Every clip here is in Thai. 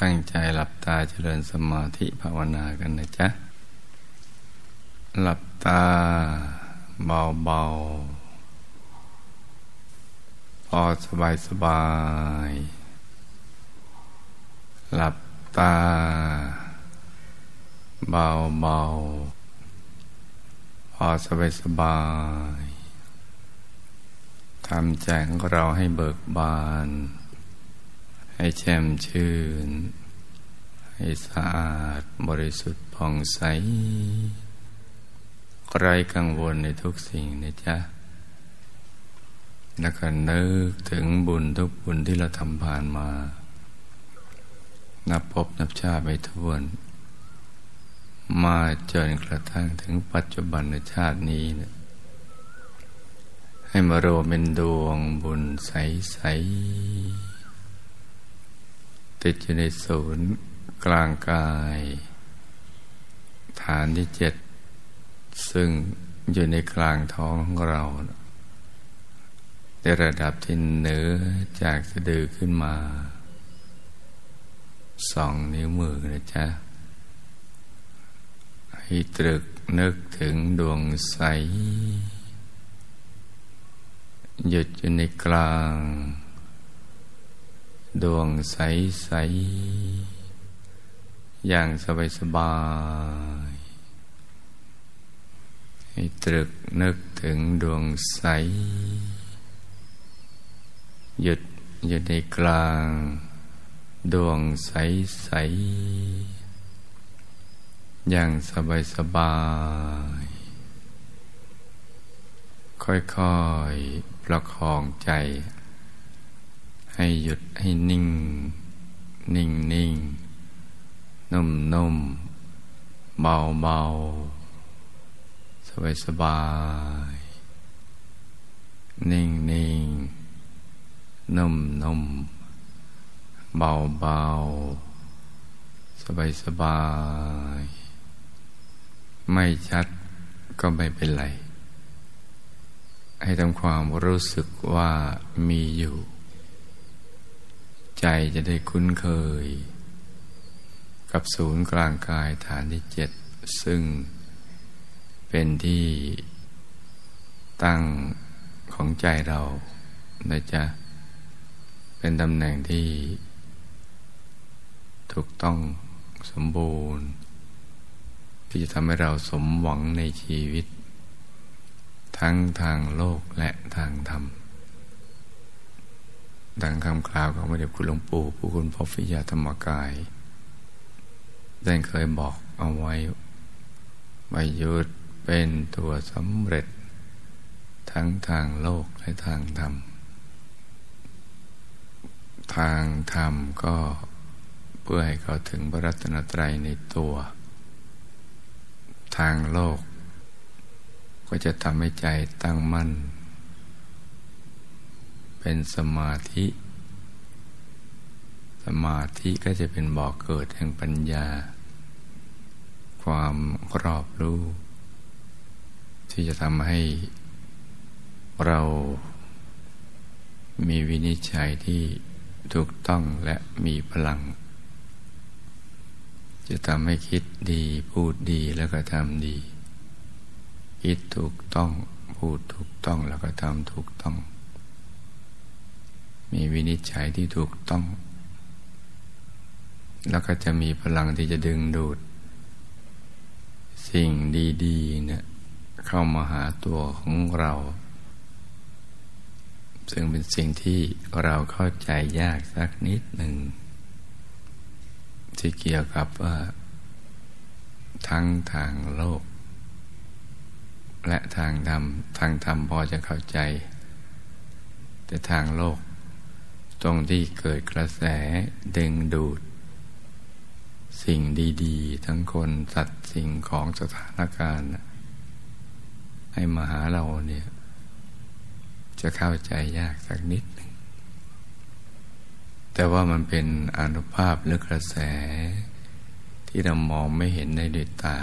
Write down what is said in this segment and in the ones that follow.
ตั้งใจหลับตาเจริญสมาธิภาวนากันนะจ๊ะ หลับตาเบาๆ พอสบายสบาย หลับตาเบาๆ พอสบายสบายทำใจของเราให้เบิกบาน ให้แช่มชื่น ให้สะอาดบริสุทธิ์ผ่องใสไรกังวลในทุกสิ่งนะจ๊ะ แล้วก็นึกถึงบุญทุกบุญที่เราทำผ่านมา นับพบนับชาติไปทวน มาจนกระทั่งถึงปัจจุบันในชาตินี้นะให้มารวมเป็นดวงบุญใส ๆ ติดอยู่ในศูนย์กลางกาย ฐานที่เจ็ด ซึ่งอยู่ในกลางท้องของเรา ในระดับที่เหนือจากสะดือขึ้นมา สองนิ้วมือนะจ๊ะ ให้ตรึกนึกถึงดวงใส หยุดอยู่ในกลาง ดวงใสใสอย่างสบายสบาย ให้ตรึกนึกถึงดวงใส หยุดอยู่ในกลาง ดวงใสใสอย่างสบายสบาย ค่อยๆ ประคองใจ ให้หยุดให้นิ่ง นิ่งนิ่งนุ่มนุ่มเบาเบาสบายสบาย นิ่งนิ่งนุ่มนุ่มเบาเบาสบายสบาย ไม่ชัดก็ไม่เป็นไร ให้ทำความรู้สึกว่ามีอยู่ ใจจะได้คุ้นเคย กับศูนย์กลางกายฐานที่เจ็ด ซึ่งเป็นที่ตั้งของใจเรานะจ๊ะ เป็นตำแหน่งที่ ถูกต้องสมบูรณ์ ที่จะทำให้เราสมหวังในชีวิต ทั้งทางโลกและทางธรรม ดังคำกล่าวของพระเดชคุณหลวงปู่ผู้คุณพ่อฟิยาธรรมกายได้เคยบอกเอาไว้ว่ายุดเป็นตัวสำเร็จ ทั้งทางโลกและทางธรรม ทางธรรมก็เพื่อให้เขาถึงพระรัตนตรัยในตัว ทางโลก ก็จะทำให้ใจตั้งมั่น เป็นสมาธิ สมาธิก็จะเป็นบ่อกเกิดแห่งปัญญา ความรอบรู้ ที่จะทำให้เรามีวินิจฉัยที่ถูกต้องและมีพลัง จะทำให้คิดดีพูดดีแล้วก็ทำดี คิดถูกต้องพูดถูกต้องแล้วก็ทำถูกต้อง มีวินิจฉัยที่ถูกต้อง แล้วก็จะมีพลังที่จะดึงดูด สิ่งดีๆเนี่ยเข้ามาหาตัวของเรา ซึ่งเป็นสิ่งที่เราเข้าใจยากสักนิดหนึ่งที่เกี่ยวกับว่าทั้งทางโลก และทางธรรม ทางธรรมพอจะเข้าใจ แต่ทางโลก ตรงที่เกิดกระแสดึงดูด สิ่งดีๆ ทั้งคนสัตว์สิ่งของสถานการณ์ ให้มาหาเราเนี่ย จะเข้าใจยากสักนิดหนึ่งแต่ว่ามันเป็นอนุภาพหรือกระแส ที่เรามองไม่เห็นในด้วยตา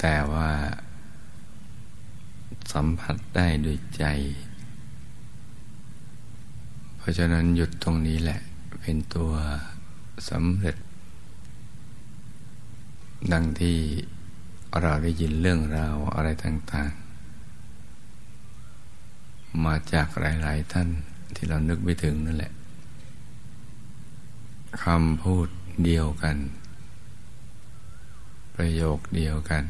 แต่ว่าสัมผัสได้ด้วยใจ ราะฉะนั้นหยุดตรงนี้แหละเป็นตัวสำเร็จ ดังที่เราได้ยินเรื่องราวอะไรต่าง ๆ มาจากหลาย ๆ ท่านที่เรานึกไม่ถึงนั่นแหละคำพูดเดียวกัน ประโยคเดียวกัน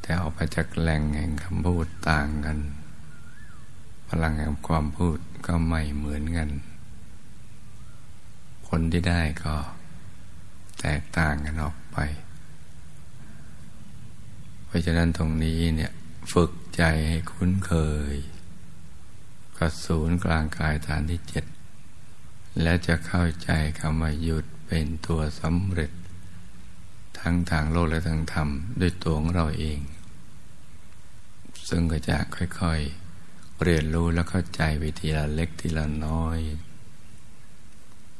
แต่ออกมาจากแหล่งแห่งคำพูดต่างกัน ลังแห่งความพูดก็ไม่เหมือนกัน ผลที่ได้ก็แตกต่างกันออกไป เพราะฉะนั้นตรงนี้เนี่ยฝึกใจให้คุ้นเคยกับศูนย์กลางกายฐานที่เจ็ดและจะเข้าใจคำว่าหยุดเป็นตัวสำเร็จ ทั้งทางโลกและทางธรรม ด้วยตัวของเราเอง ซึ่งก็จะค่อยๆ เรียนรู้และเข้าใจไปทีละเล็กทีละน้อย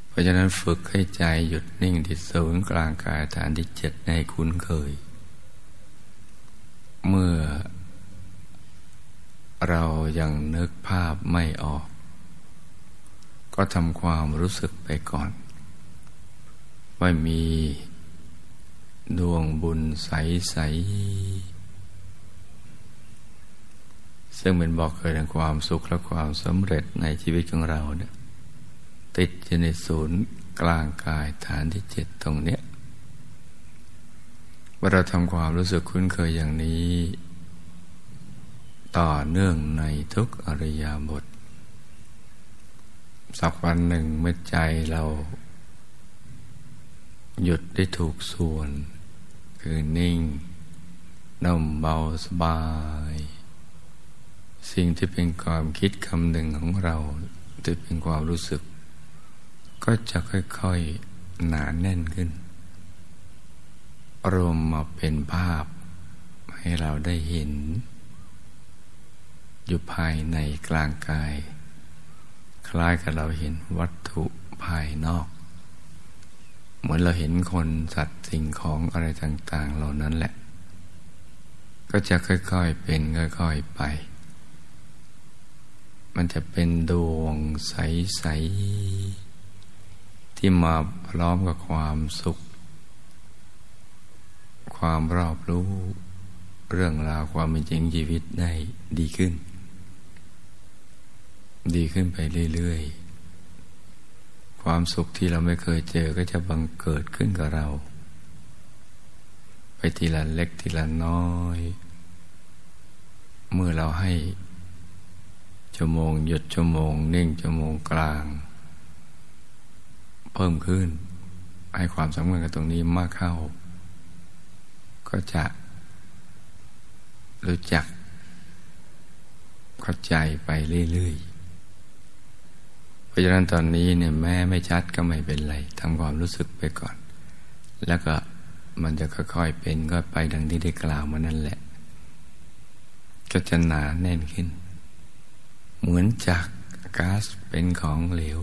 เพราะฉะนั้นฝึกให้ใจหยุดนิ่งที่ศูนย์กลางกายฐานที่เจ็ดให้คุ้นเคย เมื่อ เรายังนึกภาพไม่ออก ก็ทำความรู้สึกไปก่อน ว่ามีดวงบุญใส ๆ ซึ่งเป็นบอกเกิดแห่งความสุขและความสำเร็จในชีวิตของเราเนี่ยติดอยู่ในศูนย์กลางกายฐานที่เจ็ดตรงเนี้ยว่าเราทำความรู้สึกคุ้นเคยอย่างนี้ ต่อเนื่องในทุกอริยบท สักวันหนึ่งเมื่อใจเรา หยุดได้ถูกส่วน คือนิ่งนุ่มเบาสบาย สิ่งที่เป็นความคิดคำหนึ่งของเราที่เป็นความรู้สึก ก็จะค่อยๆหนาแน่นขึ้น รวมมาเป็นภาพให้เราได้เห็น อยู่ภายในกลางกาย คล้ายกับเราเห็นวัตถุภายนอก เหมือนเราเห็นคนสัตว์สิ่งของอะไรต่าง ๆ เหล่านั้นแหละ ก็จะค่อยๆเป็นค่อยๆไป มันจะเป็นดวงใส ๆ ที่มาพร้อมกับความสุข ความรอบรู้เรื่องราวความเป็นจริงชีวิตได้ดีขึ้น ดีขึ้นไปเรื่อย ๆ ความสุขที่เราไม่เคยเจอก็จะบังเกิดขึ้นกับเรา ไปทีละเล็กทีละน้อย เมื่อเราให้ ชั่วโมงหยุดชั่วโมง นิ่งชั่วโมงกลาง เพิ่มขึ้น ให้ความสำคัญกับตรงนี้มากเข้า ก็จะ รู้จัก เข้าใจไปเรื่อยๆ เพราะฉะนั้นตอนนี้เนี่ยแม้ไม่ชัดก็ไม่เป็นไรทำความรู้สึกไปก่อน แล้วก็มันจะค่อยๆเป็นก็ไปดังที่ได้กล่าวมานั่นแหละ ก็จะหนาแน่นขึ้น เหมือนจากก๊าซเป็นของเหลว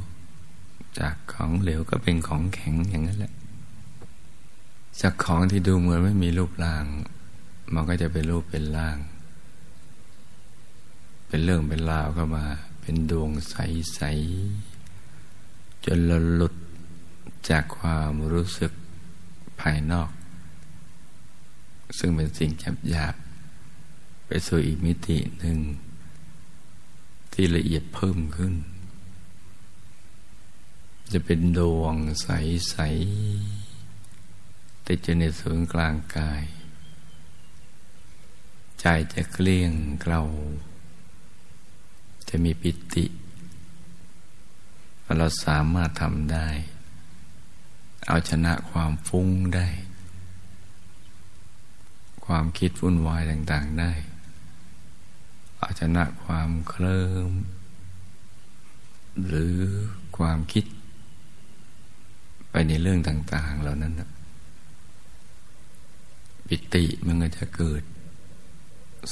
จากของเหลวก็เป็นของแข็งอย่างนั้นแหละ จากของที่ดูเหมือนไม่มีรูปร่าง มันก็จะเป็นรูปเป็นร่าง เป็นเรื่องเป็นราวเข้ามา เป็นดวงใสๆจนเราหลุดจากความรู้สึกภายนอก ซึ่งเป็นสิ่งจับหยาบไปสู่อีกมิติหนึ่ง ที่ละเอียดเพิ่มขึ้น จะเป็นดวงใสๆแต่จะในศูนย์กลางกาย ใจจะเกลี้ยงเกลาจะมีปิติเราสามารถทำได้ เอาชนะความฟุ้งได้ ความคิดวุ่นวายต่าง ๆได้ อาชนะความเคลิมหรือความคิด ไปในเรื่องต่าง ๆ เหล่านั้นปิติมันก็จะเกิด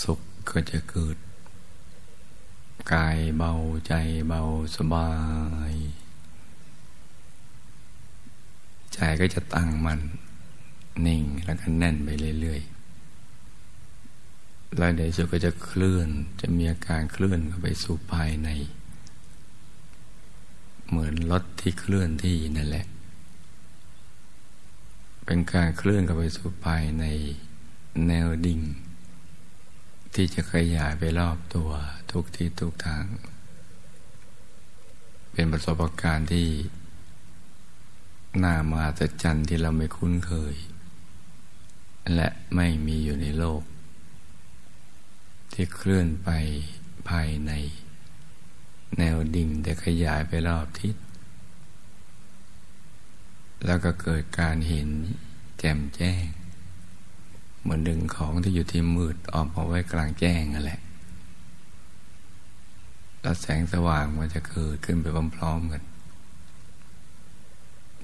สุขก็จะเกิด กายเบาใจเบาสบาย ใจก็จะตั้งมัน นิ่งแล้วก็แน่นไปเรื่อย ๆ แล้วในสุดก็จะเคลื่อนจะมีอาการเคลื่อนไปสู่ภายใน เหมือนรถที่เคลื่อนที่นั่นแหละ เป็นการเคลื่อนเข้าไปสู่ภายในแนวดิ่ง ที่จะขยายไปรอบตัวทุกที่ทุกทาง เป็นประสบการณ์ที่น่ามาตจันที่เราไม่คุ้นเคย และไม่มีอยู่ในโลก ที่เคลื่อนไปภายใน แนวดิ่งแต่ขยายไปรอบทิศ แล้วก็เกิดการเห็นแจ่มแจ้ง เหมือนดึงของที่อยู่ที่มืดออกมาไว้กลางแจ้งนั่นแหละแล้วแสงสว่างมันจะเกิดขึ้นไปพร้อมๆกัน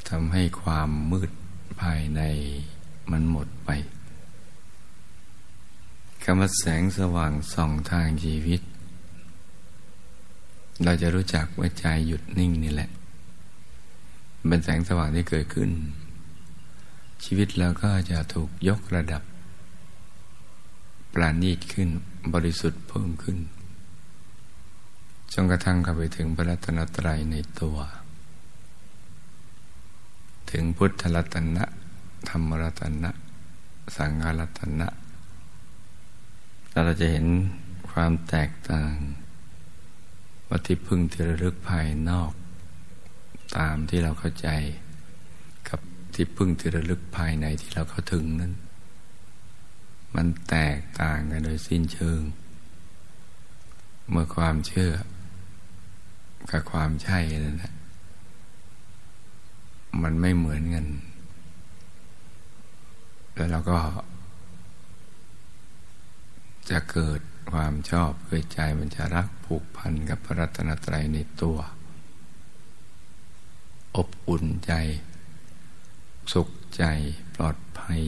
ทำให้ความมืดภายในมันหมดไป คำว่าแสงสว่างส่องทางชีวิต เราจะรู้จักว่าใจหยุดนิ่งนี่แหละ เป็นแสงสว่างที่เกิดขึ้น ชีวิตเราก็จะถูกยกระดับ ปราณีตขึ้นบริสุทธิ์เพิ่มขึ้นจนกระทั่งเข้าไปถึงพระรัตนตรัยในตัว ถึงพุทธรัตนะ ธรรมรัตนะ สังฆรัตนะ เราจะเห็นความแตกต่างวัตถิพึ่งที่ระลึกภายนอก ตามที่เราเข้าใจ กับที่พึ่งที่ระลึกภายในที่เราเข้าถึงนั้น มันแตกต่างกันโดยสิ้นเชิง เมื่อความเชื่อ กับความใช่นั่นแหละมันไม่เหมือนกัน แล้วเราก็ จะเกิดความชอบเกิดใจมันจะรักผูกพันกับพระรัตนตรัยในตัว อบอุ่นใจ สุขใจปลอดภัย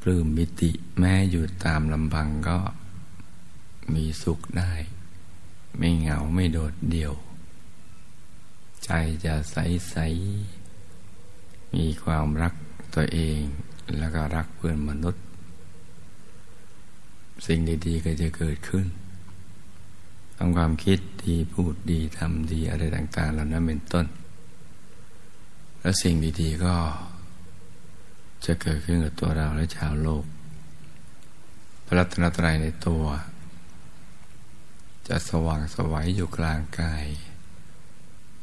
ปลื้มมิติแม้อยู่ตามลำพังก็มีสุขได้ ไม่เหงาไม่โดดเดี่ยว ใจจะใสใสมีความรักตัวเองแล้วก็รักเพื่อนมนุษย์ สิ่งดีๆก็จะเกิดขึ้นทำความคิดดีพูดดีทำดีอะไรต่างๆเหล่านั้นเป็นต้น แล้วสิ่งดีๆก็จะเกิดขึ้นกับตัวเราและชาวโลก พระรัตนตรัยในตัว จะสว่างสวัยอยู่กลางกาย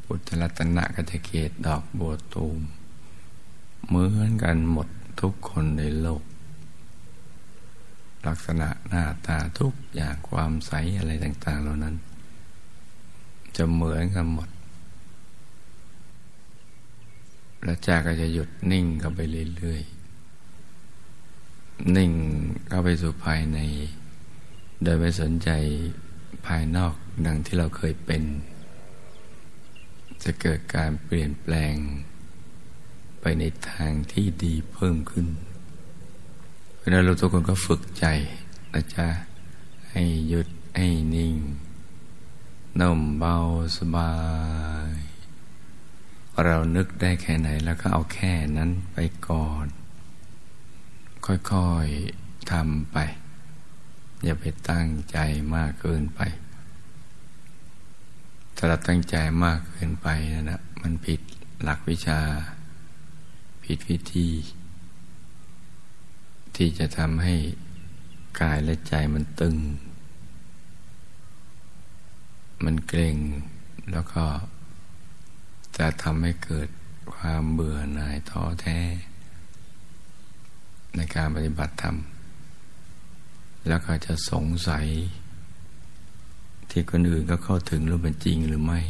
พุทธรัตนะกัจเกตดอกบัวตูม เหมือนกันหมดทุกคนในโลก ลักษณะหน้าตาทุกอย่างความใสอะไรต่าง ๆ เหล่านั้น จะเหมือนกันหมด และจากก็จะหยุดนิ่งเข้าไปเรื่อยๆ นิ่งเข้าไปสู่ภายใน โดยไม่สนใจภายนอกดังที่เราเคยเป็น จะเกิดการเปลี่ยนแปลงไปในทางที่ดีเพิ่มขึ้น ราะนั้นเราทุกคนก็ฝึกใจนะจ๊ะให้หยุดให้นิ่งนุ่มเบาสบาย เรานึกได้แค่ไหนแล้วก็เอาแค่นั้นไปก่อน ค่อยๆทำไป อย่าไปตั้งใจมากเกินไป ถ้าเราตั้งใจมากเกินไปนะนะมันผิดหลักวิชา ผิดวิธี ที่จะทำให้กายและใจมันตึง มันเกร็งแล้วก็จะทำให้เกิดความเบื่อหน่ายท้อแท้ ในการปฏิบัติธรรม แล้วก็จะสงสัย ที่คนอื่นก็เข้าถึงหรู้เป็นจริงหรือไม่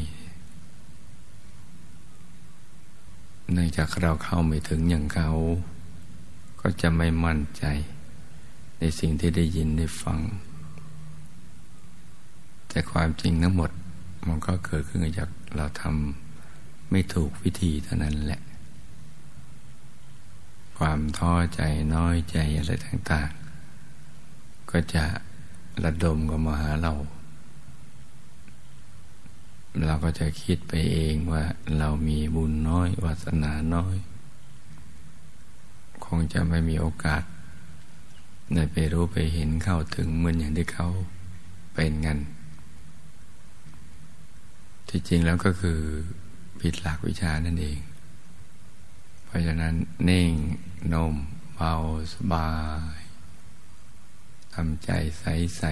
เนื่องจากเราเข้าไม่ถึงอย่างเขา ก็จะไม่มั่นใจในสิ่งที่ได้ยินได้ฟัง แต่ความจริงทั้งหมดมันก็เกิดขึ้นจากเราทำไม่ถูกวิธีเท่านั้นแหละ ความท้อใจน้อยใจอะไรต่าง ๆ ก็จะระดมกับมาหาเรา เราก็จะคิดไปเองว่าเรามีบุญน้อยวาสนาน้อย งจะไม่มีโอกาสได้ไปรู้ไปเห็นเข้าถึงเหมือนอย่างที่เขาเป็นกัน ที่จริงแล้วก็คือผิดหลักวิชานั่นเอง เพราะฉะนั้นนิ่งนมเบาสบายทำใจใสใส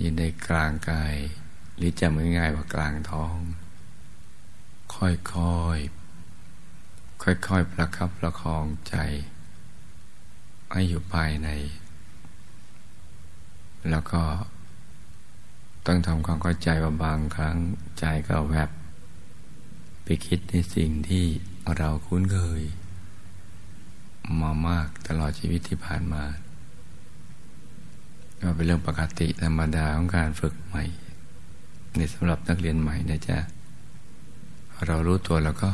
ยืนในกลางกาย หรือจำง่ายว่ากลางท้อง ค่อยๆ ค่อยๆประคับประคองใจ ให้อยู่ภายใน แล้วก็ ต้องทำความเข้าใจว่าบางครั้งใจก็แวบ ไปคิดในสิ่งที่เราคุ้นเคย มามากตลอดชีวิตที่ผ่านมา ก็เป็นเรื่องปกติธรรมดาของการฝึกใหม่ ในสำหรับนักเรียนใหม่นะจ๊ะเรารู้ตัวแล้วก็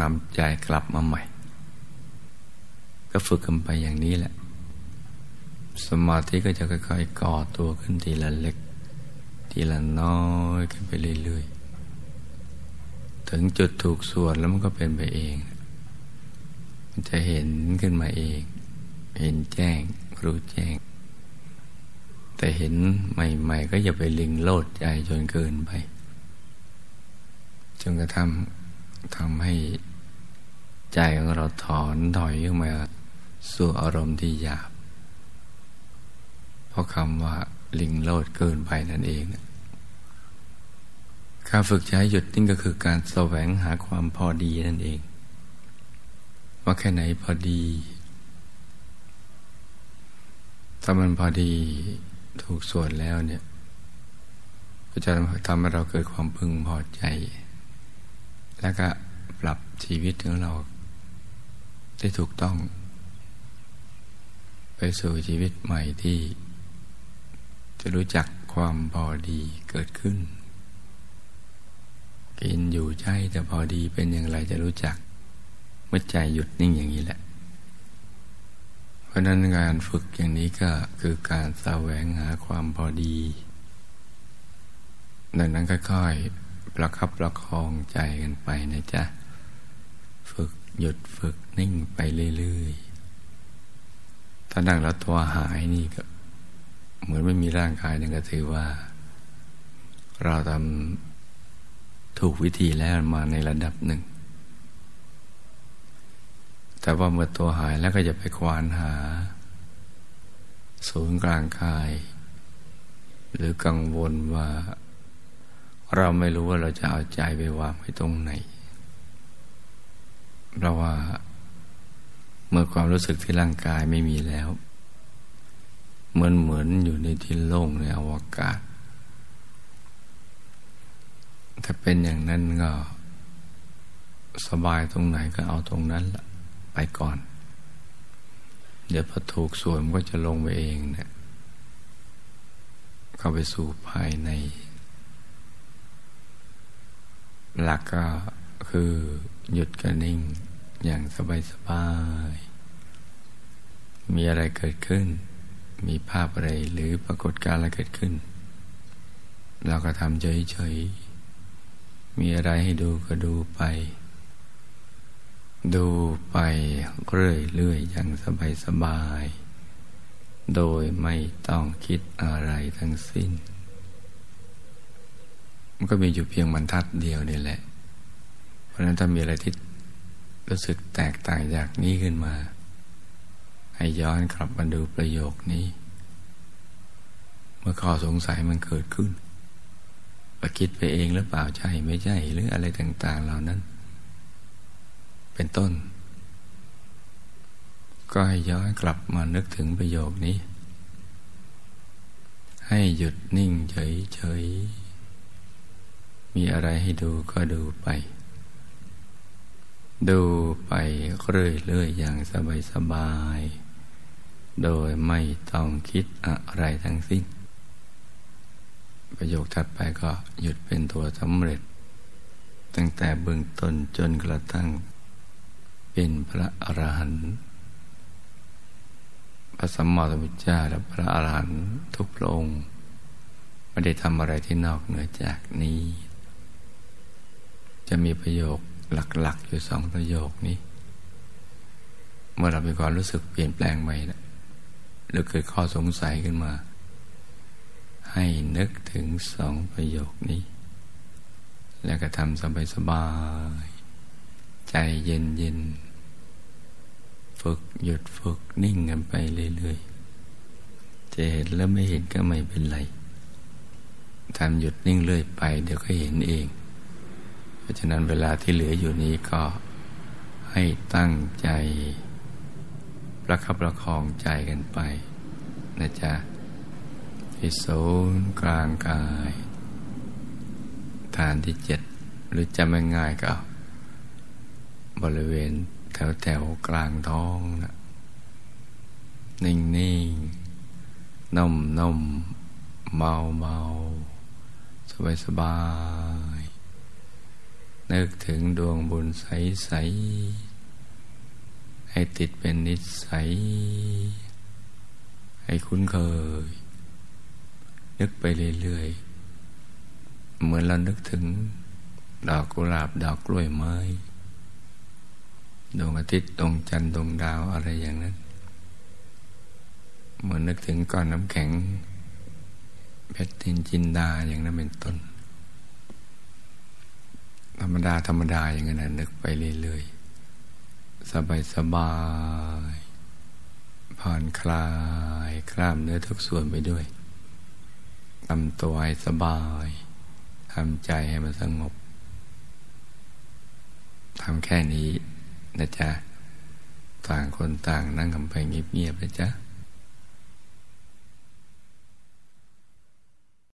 นำใจกลับมาใหม่ ก็ฝึกกันไปอย่างนี้แหละ สมาธิก็จะค่อยๆก่อตัวขึ้นทีละเล็ก ทีละน้อยขึ้นไปเรื่อยๆ ถึงจุดถูกส่วนแล้วมันก็เป็นไปเอง มันจะเห็นขึ้นมาเอง เห็นแจ้ง รู้แจ้ง แต่เห็นใหม่ ๆ ก็อย่าไปลิงโลดใจจนเกินไปจนกระทั่ง ทำให้ใจของเราถอนถอยขึ้นมาสู่อารมณ์ที่หยาบ เพราะคำว่าลิงโลดเกินไปนั่นเอง การฝึกใช้หยุดนิ่งก็คือการแสวงหาความพอดีนั่นเอง ว่าแค่ไหนพอดี ถ้ามันพอดีถูกส่วนแล้วเนี่ย ก็จะทำให้เราเกิดความพึงพอใจ แล้วก็ปรับชีวิตของเรา ได้ถูกต้อง ไปสู่ชีวิตใหม่ที่ จะรู้จักความพอดีเกิดขึ้น กินอยู่ใช่แต่พอดีเป็นอย่างไรจะรู้จักเมื่อใจหยุดนิ่งอย่างนี้แหละ เพราะนั้นงานฝึกอย่างนี้ก็คือการแสวงหาความพอดี ดังนั้นค่อยๆ ประคับประคองใจกันไปนะจ๊ะ ฝึกหยุดฝึกนิ่งไปเรื่อยๆ ถ้านั่งแล้วตัวหายนี่ก็ เหมือนไม่มีร่างกายนั่นก็ถือว่า เราทำถูกวิธีแล้วมาในระดับหนึ่ง แต่ว่าเมื่อตัวหายแล้วก็จะไปควานหา ศูนย์กลางกาย หรือกังวลว่า เราไม่รู้ว่าเราจะเอาใจไปวางไว้ตรงไหน เพราะว่าเมื่อความรู้สึกที่ร่างกายไม่มีแล้ว เหมือนเหมือนอยู่ในที่โล่งในอวกาศ ถ้าเป็นอย่างนั้นก็สบายตรงไหนก็เอาตรงนั้นละไปก่อน เดี๋ยวพอถูกส่วนมันก็จะลงไปเองเนะี่ยเข้าไปสู่ภายใน หลักก็คือหยุดกระนิ่งอย่างสบายๆมีอะไรเกิดขึ้น มีภาพอะไรหรือปรากฏการณ์อะไรเกิดขึ้น เราก็ทำเฉยๆ มีอะไรให้ดูก็ดูไป ดูไปเรื่อยๆอย่างสบายๆโดยไม่ต้องคิดอะไรทั้งสิ้น มันก็มีอยู่เพียงบรรทัดเดียวนี่แหละ เพราะนั้นถ้ามีอะไรที่รู้สึกแตกต่างจากนี้ขึ้นมา ให้ย้อนกลับมาดูประโยคนี้ เมื่อข้อสงสัยมันเกิดขึ้นว่าคิดไปเองหรือเปล่าใช่ไม่ใช่หรืออะไรต่าง ๆ เหล่านั้น เป็นต้น ก็ให้ย้อนกลับมานึกถึงประโยคนี้ ให้หยุดนิ่งเฉยๆ มีอะไรให้ดูก็ดูไป ดูไปเรื่อยๆอย่างสบายๆ โดยไม่ต้องคิดอะไรทั้งสิ้น ประโยคถัดไปก็หยุดเป็นตัวสำเร็จ ตั้งแต่เบื้องต้นจนกระทั่ง เป็นพระอรหันต์พระสัมมาสัมพุทธเจ้าและพระอรหันต์ทุกพระองค์ไม่ได้ทำอะไรที่นอกเหนือจากนี้ จะมีประโยคหลัก ๆ อยู่สองประโยคนี้ เมื่อเรามีความรู้สึกเปลี่ยนแปลงไปนะหรือเกิดข้อสงสัยขึ้นมา ให้นึกถึงสองประโยคนี้ แล้วก็ทำสบายสบายใจเย็นเย็นฝึกหยุดฝึกนิ่งกันไปเรื่อยๆจะเห็นแล้วไม่เห็นก็ไม่เป็นไรทำหยุดนิ่งเรื่อยไป เดี๋ยวก็เห็นเอง ราะฉะนั้นเวลาที่เหลืออยู่นี้ก็ให้ตั้งใจ ประคับประคองใจกันไปนะจ๊ะที่ศูนย์กลางกาย ฐานที่เจ็ดหรือจะไม่ง่ายก็บริเวณแถวแถวกลางท้องนะนิ่งนิ่งนุ่มนุ่มเมาเมาสบายสบาย นึกถึงดวงบุญใสใสให้ติดเป็นนิสัย ให้คุ้นเคย นึกไปเรื่อย ๆ เหมือนเรานึกถึง ดอกกุหลาบดอกกล้วยไม้ดวงอาทิตย์ดวงจันทร์ดวงดาวอะไรอย่างนั้น เหมือนนึกถึงก้อนน้ำแข็งเพชรตินจินดาอย่างนั้นเป็นต้น ธรรมดา ธรรมดาอย่างนั้นนึกไปเรื่อยๆ สบายสบายผ่อนคลายกล้ามเนื้อทุกส่วนไปด้วยทำตัวให้สบายทำใจให้มันสงบทำแค่นี้นะจ๊ะ ต่างคนต่างนั่งกำไปเงียบๆนะจ๊ะ